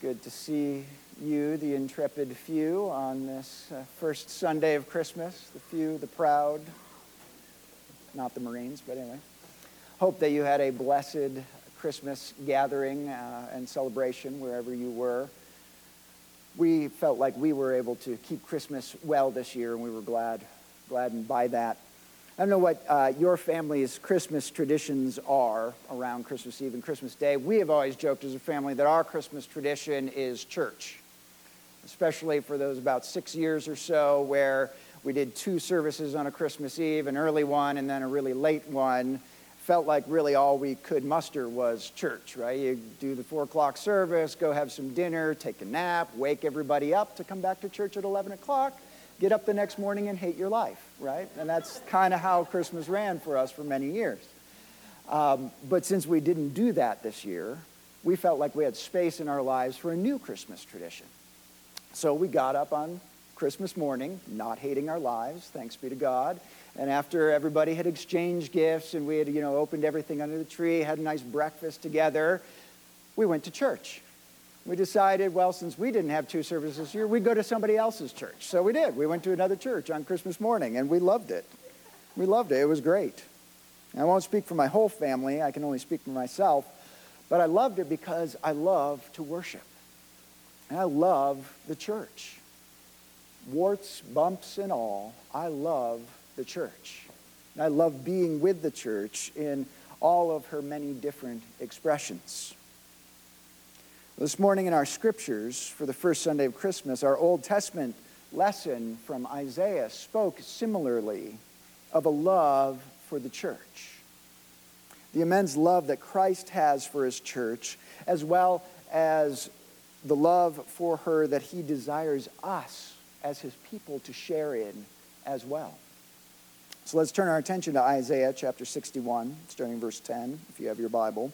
good to see you, the intrepid few, on this uh, first Sunday of Christmas. The few, the proud, not the Marines, but anyway. Hope that you had a blessed Christmas gathering uh, and celebration wherever you were. We felt like we were able to keep Christmas well this year, and we were glad, gladdened by that. I don't know what uh, your family's Christmas traditions are around Christmas Eve and Christmas Day. We have always joked as a family that our Christmas tradition is church, especially for those about six years or so where we did two services on a Christmas Eve, an early one and then a really late one. Felt like really all we could muster was church, right? You do the four o'clock service, go have some dinner, take a nap, wake everybody up to come back to church at 11 o'clock get up the next morning and hate your life, right? And that's kind of how Christmas ran for us for many years. Um, but since we didn't do that this year, we felt like we had space in our lives for a new Christmas tradition. So we got up on Christmas morning, not hating our lives, thanks be to God. And after everybody had exchanged gifts and we had, you know, opened everything under the tree, had a nice breakfast together, we went to church we decided, well, since we didn't have two services this year, we'd go to somebody else's church. So we did. We went to another church on Christmas morning, and we loved it. We loved it. It was great. I won't speak for my whole family, I can only speak for myself, but I loved it because I love to worship. And I love the church. Warts, bumps, and all, I love the church. And I love being with the church in all of her many different expressions. This morning in our scriptures for the first Sunday of Christmas, our Old Testament lesson from Isaiah spoke similarly of a love for the church. The immense love that Christ has for his church, as well as the love for her that he desires us as his people to share in as well. So let's turn our attention to Isaiah chapter 61, starting verse 10, if you have your Bible.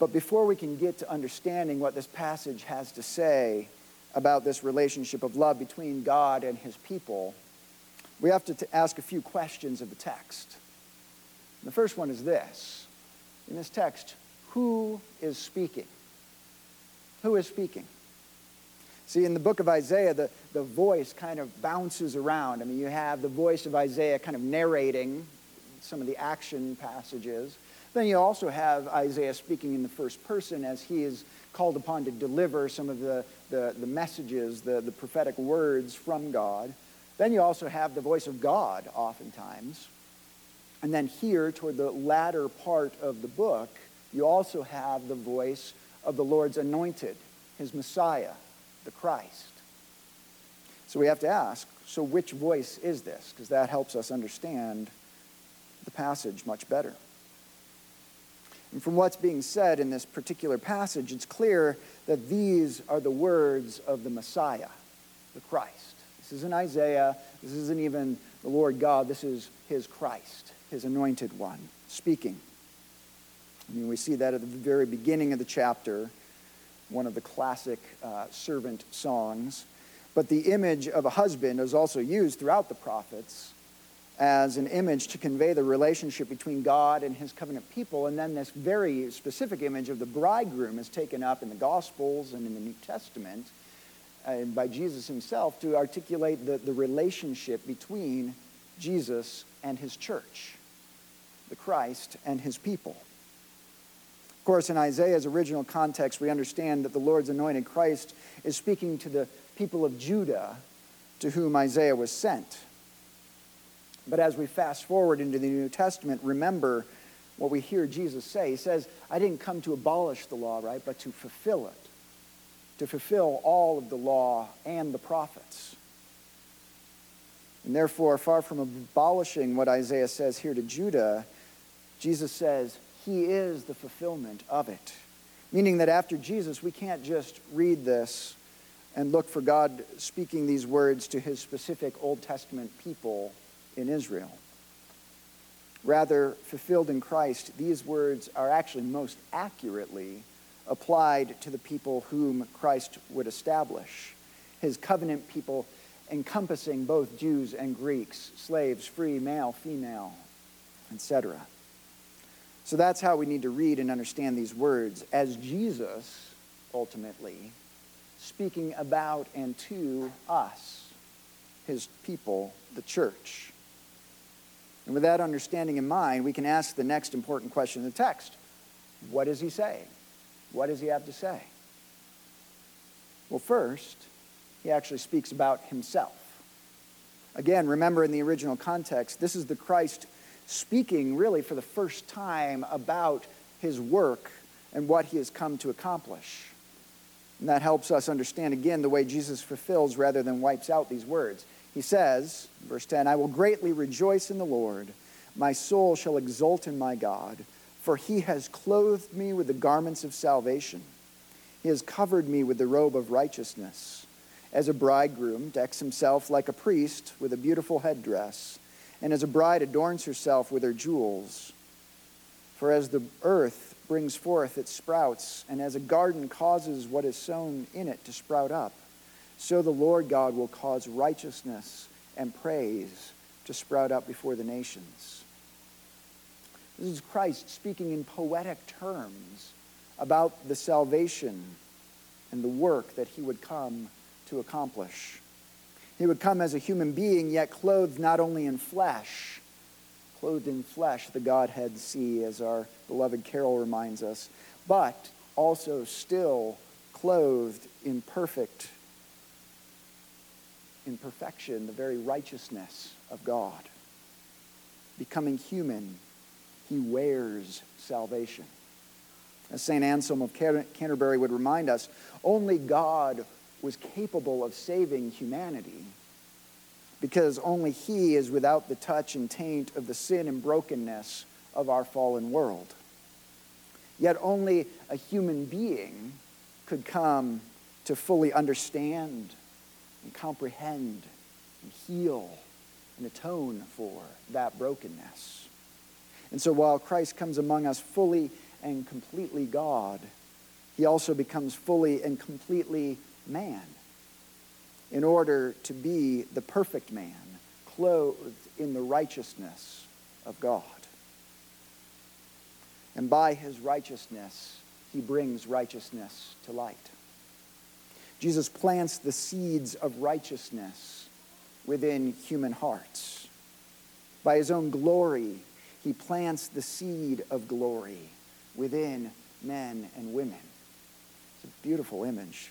But before we can get to understanding what this passage has to say about this relationship of love between God and his people, we have to t- ask a few questions of the text. The first one is this In this text, who is speaking? Who is speaking? See, in the book of Isaiah, the, the voice kind of bounces around. I mean, you have the voice of Isaiah kind of narrating some of the action passages. Then you also have Isaiah speaking in the first person as he is called upon to deliver some of the, the, the messages, the, the prophetic words from God. Then you also have the voice of God oftentimes. And then here, toward the latter part of the book, you also have the voice of the Lord's anointed, his Messiah, the Christ. So we have to ask so which voice is this? Because that helps us understand the passage much better. And from what's being said in this particular passage, it's clear that these are the words of the Messiah, the Christ. This isn't Isaiah. This isn't even the Lord God. This is his Christ, his anointed one, speaking. I mean, we see that at the very beginning of the chapter, one of the classic uh, servant songs. But the image of a husband is also used throughout the prophets as an image to convey the relationship between God and his covenant people. And then this very specific image of the bridegroom is taken up in the Gospels and in the New Testament uh, by Jesus himself to articulate the, the relationship between Jesus and his church, the Christ and his people. Of course, in Isaiah's original context, we understand that the Lord's anointed Christ is speaking to the people of Judah to whom Isaiah was sent. But as we fast forward into the New Testament, remember what we hear Jesus say. He says, I didn't come to abolish the law, right, but to fulfill it, to fulfill all of the law and the prophets. And therefore, far from abolishing what Isaiah says here to Judah, Jesus says he is the fulfillment of it. Meaning that after Jesus, we can't just read this and look for God speaking these words to his specific Old Testament people in Israel. Rather, fulfilled in Christ, these words are actually most accurately applied to the people whom Christ would establish. His covenant people encompassing both Jews and Greeks, slaves, free, male, female, etc. So that's how we need to read and understand these words as Jesus ultimately, speaking about and to us, his people, the church. And with that understanding in mind, we can ask the next important question in the text What is he saying? What does he have to say? Well, first, he actually speaks about himself. Again, remember in the original context, this is the Christ speaking really for the first time about his work and what he has come to accomplish. And that helps us understand again the way Jesus fulfills rather than wipes out these words. He says, verse 10, I will greatly rejoice in the Lord. My soul shall exult in my God, for he has clothed me with the garments of salvation. He has covered me with the robe of righteousness. As a bridegroom decks himself like a priest with a beautiful headdress, and as a bride adorns herself with her jewels. For as the earth brings forth its sprouts, and as a garden causes what is sown in it to sprout up, so the Lord God will cause righteousness and praise to sprout up before the nations. This is Christ speaking in poetic terms about the salvation and the work that he would come to accomplish. He would come as a human being, yet clothed not only in flesh, clothed in flesh, the Godhead see, as our beloved Carol reminds us, but also still clothed in perfect in perfection the very righteousness of God. Becoming human, he wears salvation. As St. Anselm of Canterbury would remind us, only God was capable of saving humanity because only he is without the touch and taint of the sin and brokenness of our fallen world. Yet only a human being could come to fully understand and comprehend and heal and atone for that brokenness. And so while Christ comes among us fully and completely God, he also becomes fully and completely man in order to be the perfect man, clothed in the righteousness of God. And by his righteousness, he brings righteousness to light. Jesus plants the seeds of righteousness within human hearts. By his own glory, he plants the seed of glory within men and women. It's a beautiful image.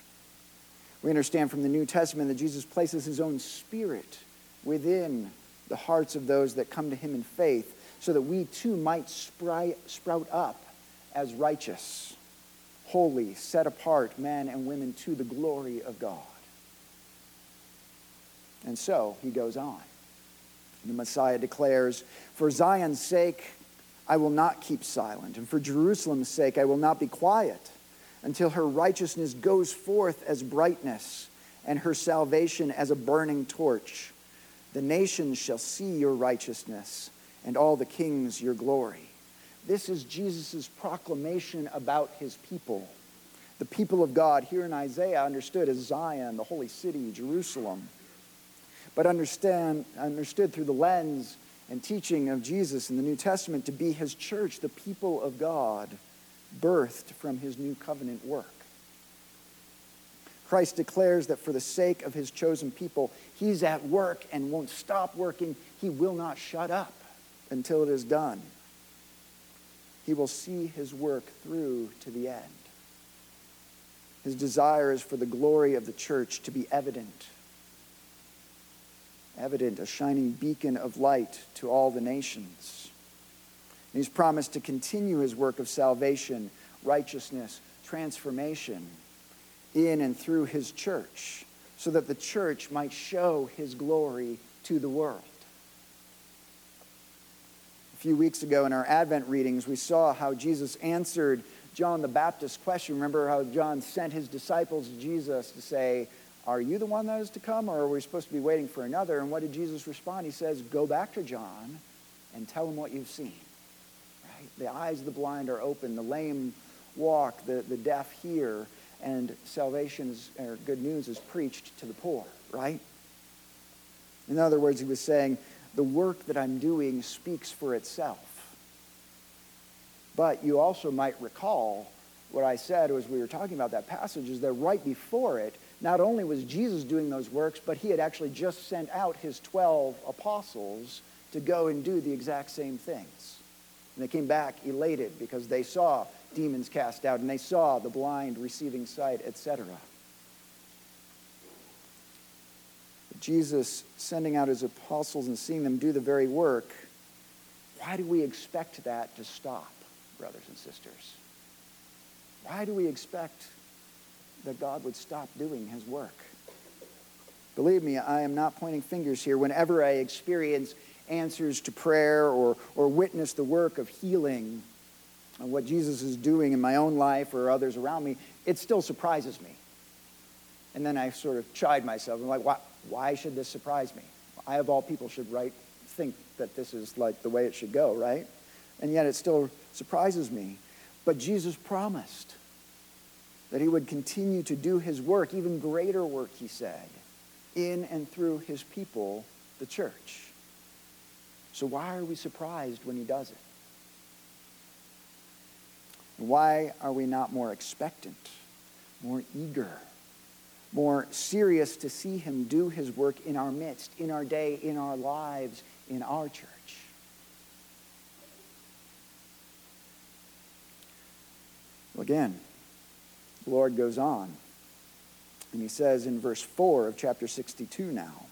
We understand from the New Testament that Jesus places his own spirit within the hearts of those that come to him in faith so that we too might sprout up as righteous holy, set apart men and women to the glory of God. And so he goes on. The Messiah declares, For Zion's sake, I will not keep silent, and for Jerusalem's sake, I will not be quiet until her righteousness goes forth as brightness and her salvation as a burning torch. The nations shall see your righteousness, and all the kings your glory. This is Jesus' proclamation about his people. The people of God here in Isaiah understood as Zion, the holy city, Jerusalem, but understand, understood through the lens and teaching of Jesus in the New Testament to be his church, the people of God, birthed from his new covenant work. Christ declares that for the sake of his chosen people, he's at work and won't stop working. He will not shut up until it is done he will see his work through to the end. His desire is for the glory of the church to be evident. Evident, a shining beacon of light to all the nations. And he's promised to continue his work of salvation, righteousness, transformation in and through his church, so that the church might show his glory to the world few weeks ago in our Advent readings, we saw how Jesus answered John the Baptist's question. Remember how John sent his disciples to Jesus to say, Are you the one that is to come, or are we supposed to be waiting for another? And what did Jesus respond? He says, Go back to John and tell him what you've seen. Right? The eyes of the blind are open, the lame walk, the, the deaf hear, and salvation is, or good news is preached to the poor, right? In other words, he was saying, the work that I'm doing speaks for itself. But you also might recall what I said as we were talking about that passage is that right before it, not only was Jesus doing those works, but he had actually just sent out his 12 apostles to go and do the exact same things. And they came back elated because they saw demons cast out and they saw the blind receiving sight, etc. Jesus sending out his apostles and seeing them do the very work, why do we expect that to stop, brothers and sisters? Why do we expect that God would stop doing his work? Believe me, I am not pointing fingers here. Whenever I experience answers to prayer or, or witness the work of healing and what Jesus is doing in my own life or others around me, it still surprises me. And then I sort of chide myself. I'm like, why, why should this surprise me? I, of all people, should right, think that this is like the way it should go, right? And yet it still surprises me. But Jesus promised that he would continue to do his work, even greater work, he said, in and through his people, the church. So why are we surprised when he does it? Why are we not more expectant, more eager, more serious to see him do his work in our midst, in our day, in our lives, in our church? Well, again, the Lord goes on, and he says in verse 4 of chapter 62 now,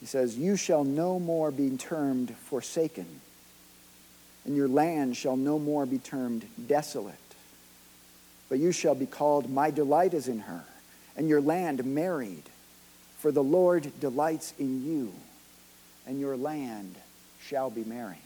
he says, You shall no more be termed forsaken, and your land shall no more be termed desolate. But you shall be called, My delight is in her, and your land married. For the Lord delights in you, and your land shall be married.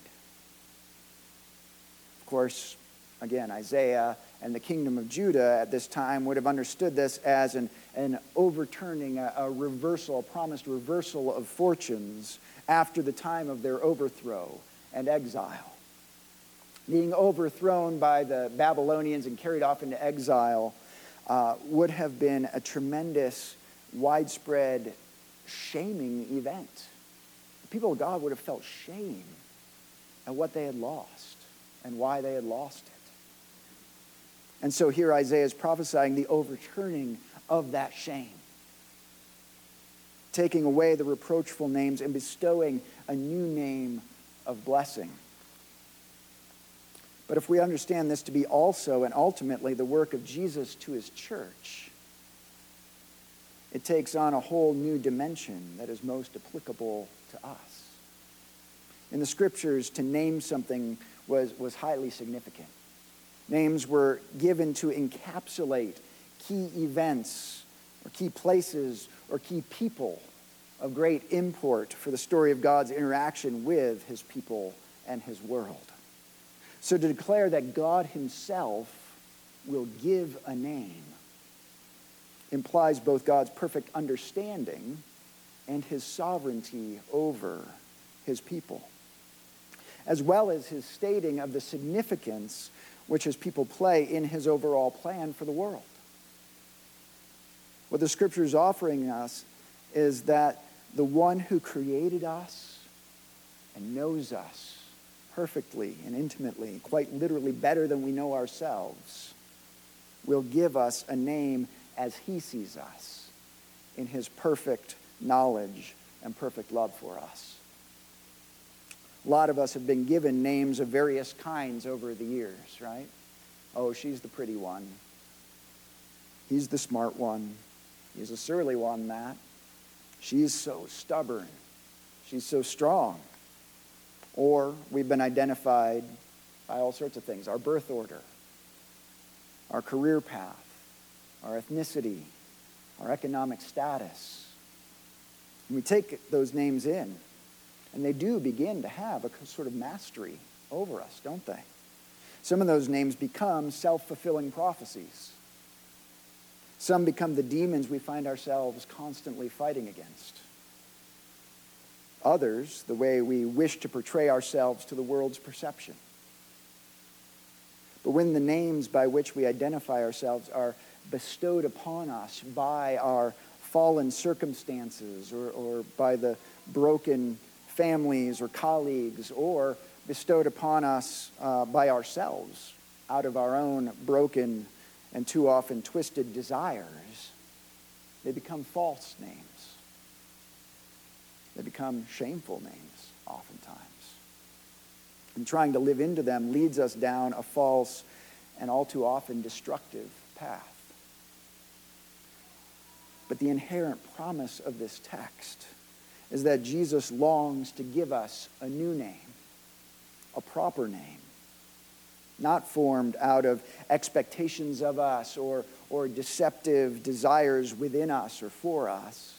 Of course, again, Isaiah and the kingdom of Judah at this time would have understood this as an, an overturning, a, a reversal, a promised reversal of fortunes after the time of their overthrow and exile. Being overthrown by the Babylonians and carried off into exile uh, would have been a tremendous, widespread, shaming event. The people of God would have felt shame at what they had lost and why they had lost it. And so here Isaiah is prophesying the overturning of that shame, taking away the reproachful names and bestowing a new name of blessing. But if we understand this to be also and ultimately the work of Jesus to his church, it takes on a whole new dimension that is most applicable to us. In the scriptures, to name something was, was highly significant. Names were given to encapsulate key events or key places or key people of great import for the story of God's interaction with his people and his world. So to declare that God himself will give a name implies both God's perfect understanding and his sovereignty over his people, as well as his stating of the significance which his people play in his overall plan for the world. What the scripture is offering us is that the one who created us and knows us perfectly and intimately, quite literally better than we know ourselves, will give us a name as he sees us in his perfect knowledge and perfect love for us. A lot of us have been given names of various kinds over the years, right? Oh, she's the pretty one. He's the smart one. He's a surly one, Matt. She's so stubborn. She's so strong. Or we've been identified by all sorts of things our birth order, our career path, our ethnicity, our economic status. And we take those names in and they do begin to have a sort of mastery over us, don't they? Some of those names become self fulfilling prophecies. Some become the demons we find ourselves constantly fighting against. Others, the way we wish to portray ourselves to the world's perception. But when the names by which we identify ourselves are bestowed upon us by our fallen circumstances or, or by the broken families or colleagues or bestowed upon us uh, by ourselves out of our own broken and too often twisted desires, they become false names. They become shameful names, oftentimes. And trying to live into them leads us down a false and all too often destructive path. But the inherent promise of this text is that Jesus longs to give us a new name, a proper name, not formed out of expectations of us or, or deceptive desires within us or for us.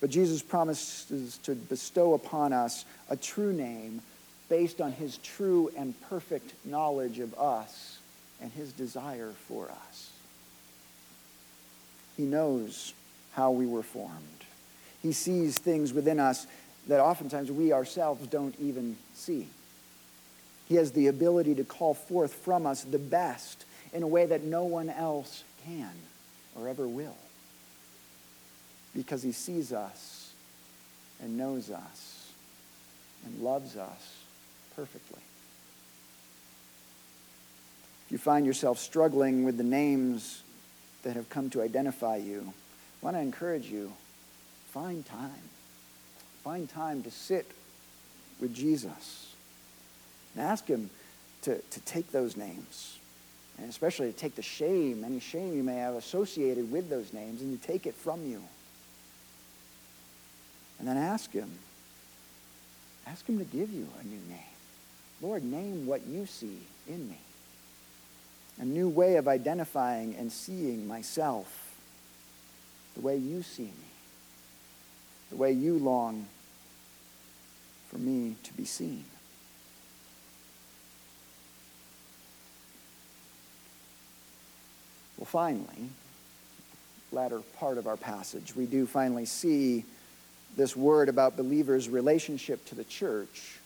But Jesus promises to bestow upon us a true name based on his true and perfect knowledge of us and his desire for us. He knows how we were formed. He sees things within us that oftentimes we ourselves don't even see. He has the ability to call forth from us the best in a way that no one else can or ever will. Because he sees us and knows us and loves us perfectly. If you find yourself struggling with the names that have come to identify you, I want to encourage you find time. Find time to sit with Jesus and ask Him to, to take those names, and especially to take the shame, any shame you may have associated with those names, and to take it from you. And then ask Him, ask Him to give you a new name. Lord, name what you see in me. A new way of identifying and seeing myself the way you see me, the way you long for me to be seen. Well, finally, latter part of our passage, we do finally see this word about believers' relationship to the church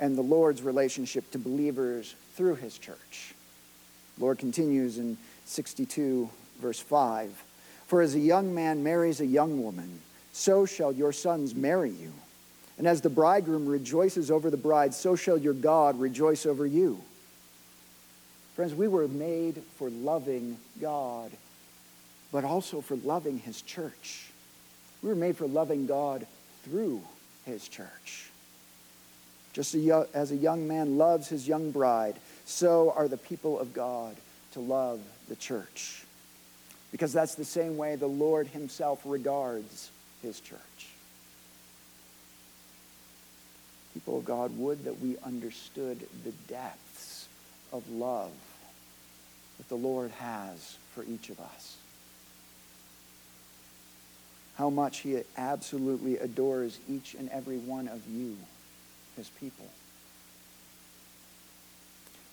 and the Lord's relationship to believers through his church. The Lord continues in 62, verse 5 For as a young man marries a young woman, so shall your sons marry you. And as the bridegroom rejoices over the bride, so shall your God rejoice over you. Friends, we were made for loving God, but also for loving his church. We were made for loving God through his church. Just as a young man loves his young bride, so are the people of God to love the church. Because that's the same way the Lord himself regards his church. People of God, would that we understood the depths of love that the Lord has for each of us. How much he absolutely adores each and every one of you his people.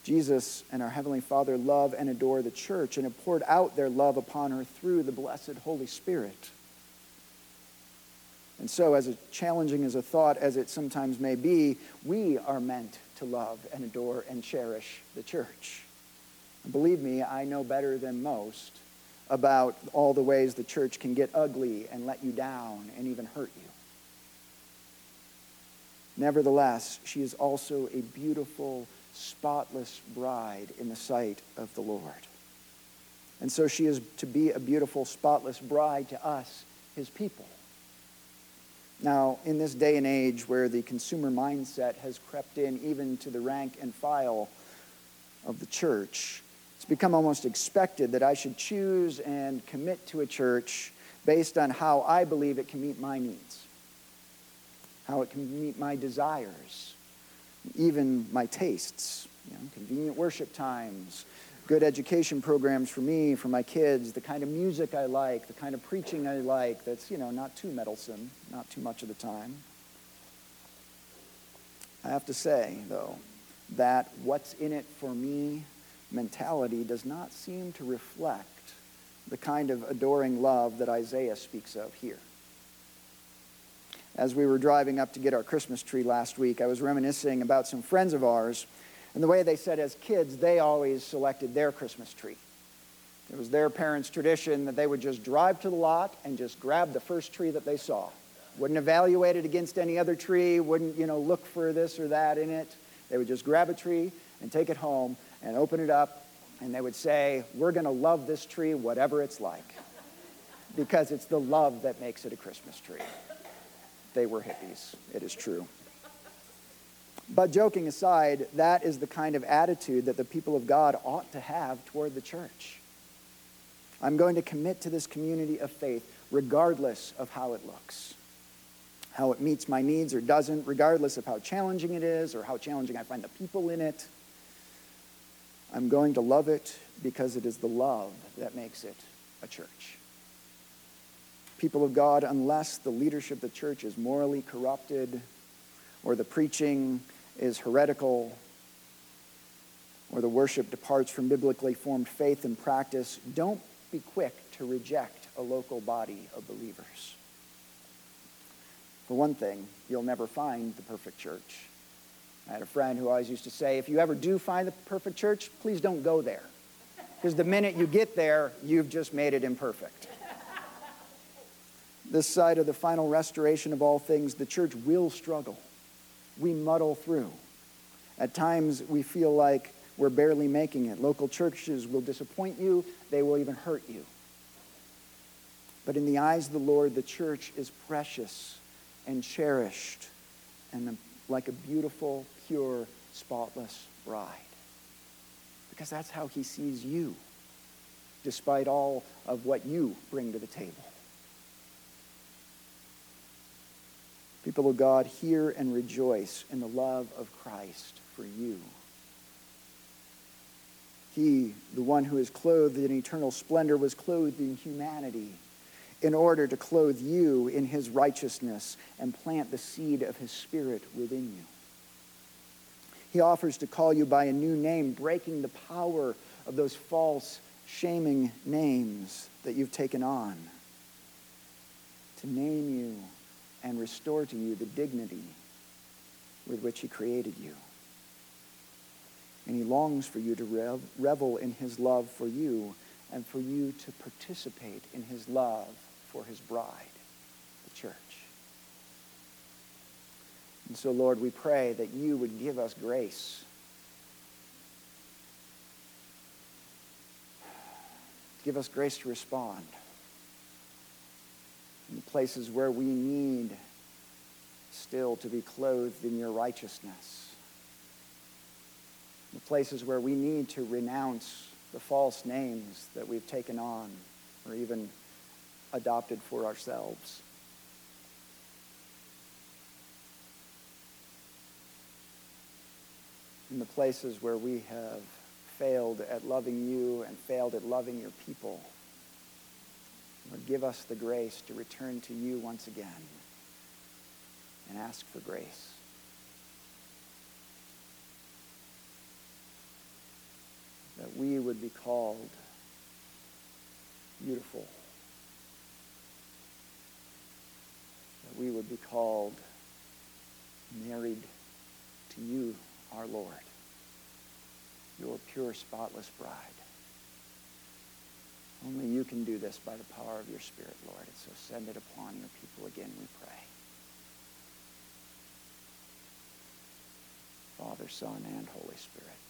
Jesus and our Heavenly Father love and adore the church and have poured out their love upon her through the blessed Holy Spirit. And so, as challenging as a thought as it sometimes may be, we are meant to love and adore and cherish the church. And believe me, I know better than most about all the ways the church can get ugly and let you down and even hurt you. Nevertheless, she is also a beautiful, spotless bride in the sight of the Lord. And so she is to be a beautiful, spotless bride to us, his people. Now, in this day and age where the consumer mindset has crept in even to the rank and file of the church, it's become almost expected that I should choose and commit to a church based on how I believe it can meet my needs how it can meet my desires, even my tastes. You know, convenient worship times, good education programs for me, for my kids, the kind of music I like, the kind of preaching I like that's, you know, not too meddlesome, not too much of the time. I have to say, though, that what's in it for me mentality does not seem to reflect the kind of adoring love that Isaiah speaks of here as we were driving up to get our Christmas tree last week, I was reminiscing about some friends of ours and the way they said as kids they always selected their Christmas tree. It was their parents' tradition that they would just drive to the lot and just grab the first tree that they saw. Wouldn't evaluate it against any other tree, wouldn't, you know, look for this or that in it. They would just grab a tree and take it home and open it up, and they would say, We're going to love this tree, whatever it's like, because it's the love that makes it a Christmas tree. They were hippies, it is true. But joking aside, that is the kind of attitude that the people of God ought to have toward the church. I'm going to commit to this community of faith regardless of how it looks, how it meets my needs or doesn't, regardless of how challenging it is or how challenging I find the people in it. I'm going to love it because it is the love that makes it a church. People of God, unless the leadership of the church is morally corrupted or the preaching is heretical, or the worship departs from biblically formed faith and practice, don't be quick to reject a local body of believers. For one thing, you'll never find the perfect church. I had a friend who always used to say, if you ever do find the perfect church, please don't go there. Because the minute you get there, you've just made it imperfect. This side of the final restoration of all things, the church will struggle we muddle through. At times, we feel like we're barely making it. Local churches will disappoint you, they will even hurt you. But in the eyes of the Lord, the church is precious and cherished and like a beautiful, pure, spotless bride. Because that's how he sees you, despite all of what you bring to the table. People of God, hear and rejoice in the love of Christ for you. He, the one who is clothed in eternal splendor, was clothed in humanity in order to clothe you in his righteousness and plant the seed of his spirit within you. He offers to call you by a new name, breaking the power of those false, shaming names that you've taken on. To name you and restore to you the dignity with which he created you. And he longs for you to revel in his love for you and for you to participate in his love for his bride, the church. And so, Lord, we pray that you would give us grace. Give us grace to respond in the places where we need still to be clothed in your righteousness, in the places where we need to renounce the false names that we've taken on or even adopted for ourselves. In the places where we have failed at loving you and failed at loving your people. Lord, give us the grace to return to you once again and ask for grace. That we would be called beautiful. That we would be called married to you, our Lord, your pure, spotless bride. Only you can do this by the power of your Spirit, Lord. And so send it upon your people again, we pray. Father, Son, and Holy Spirit.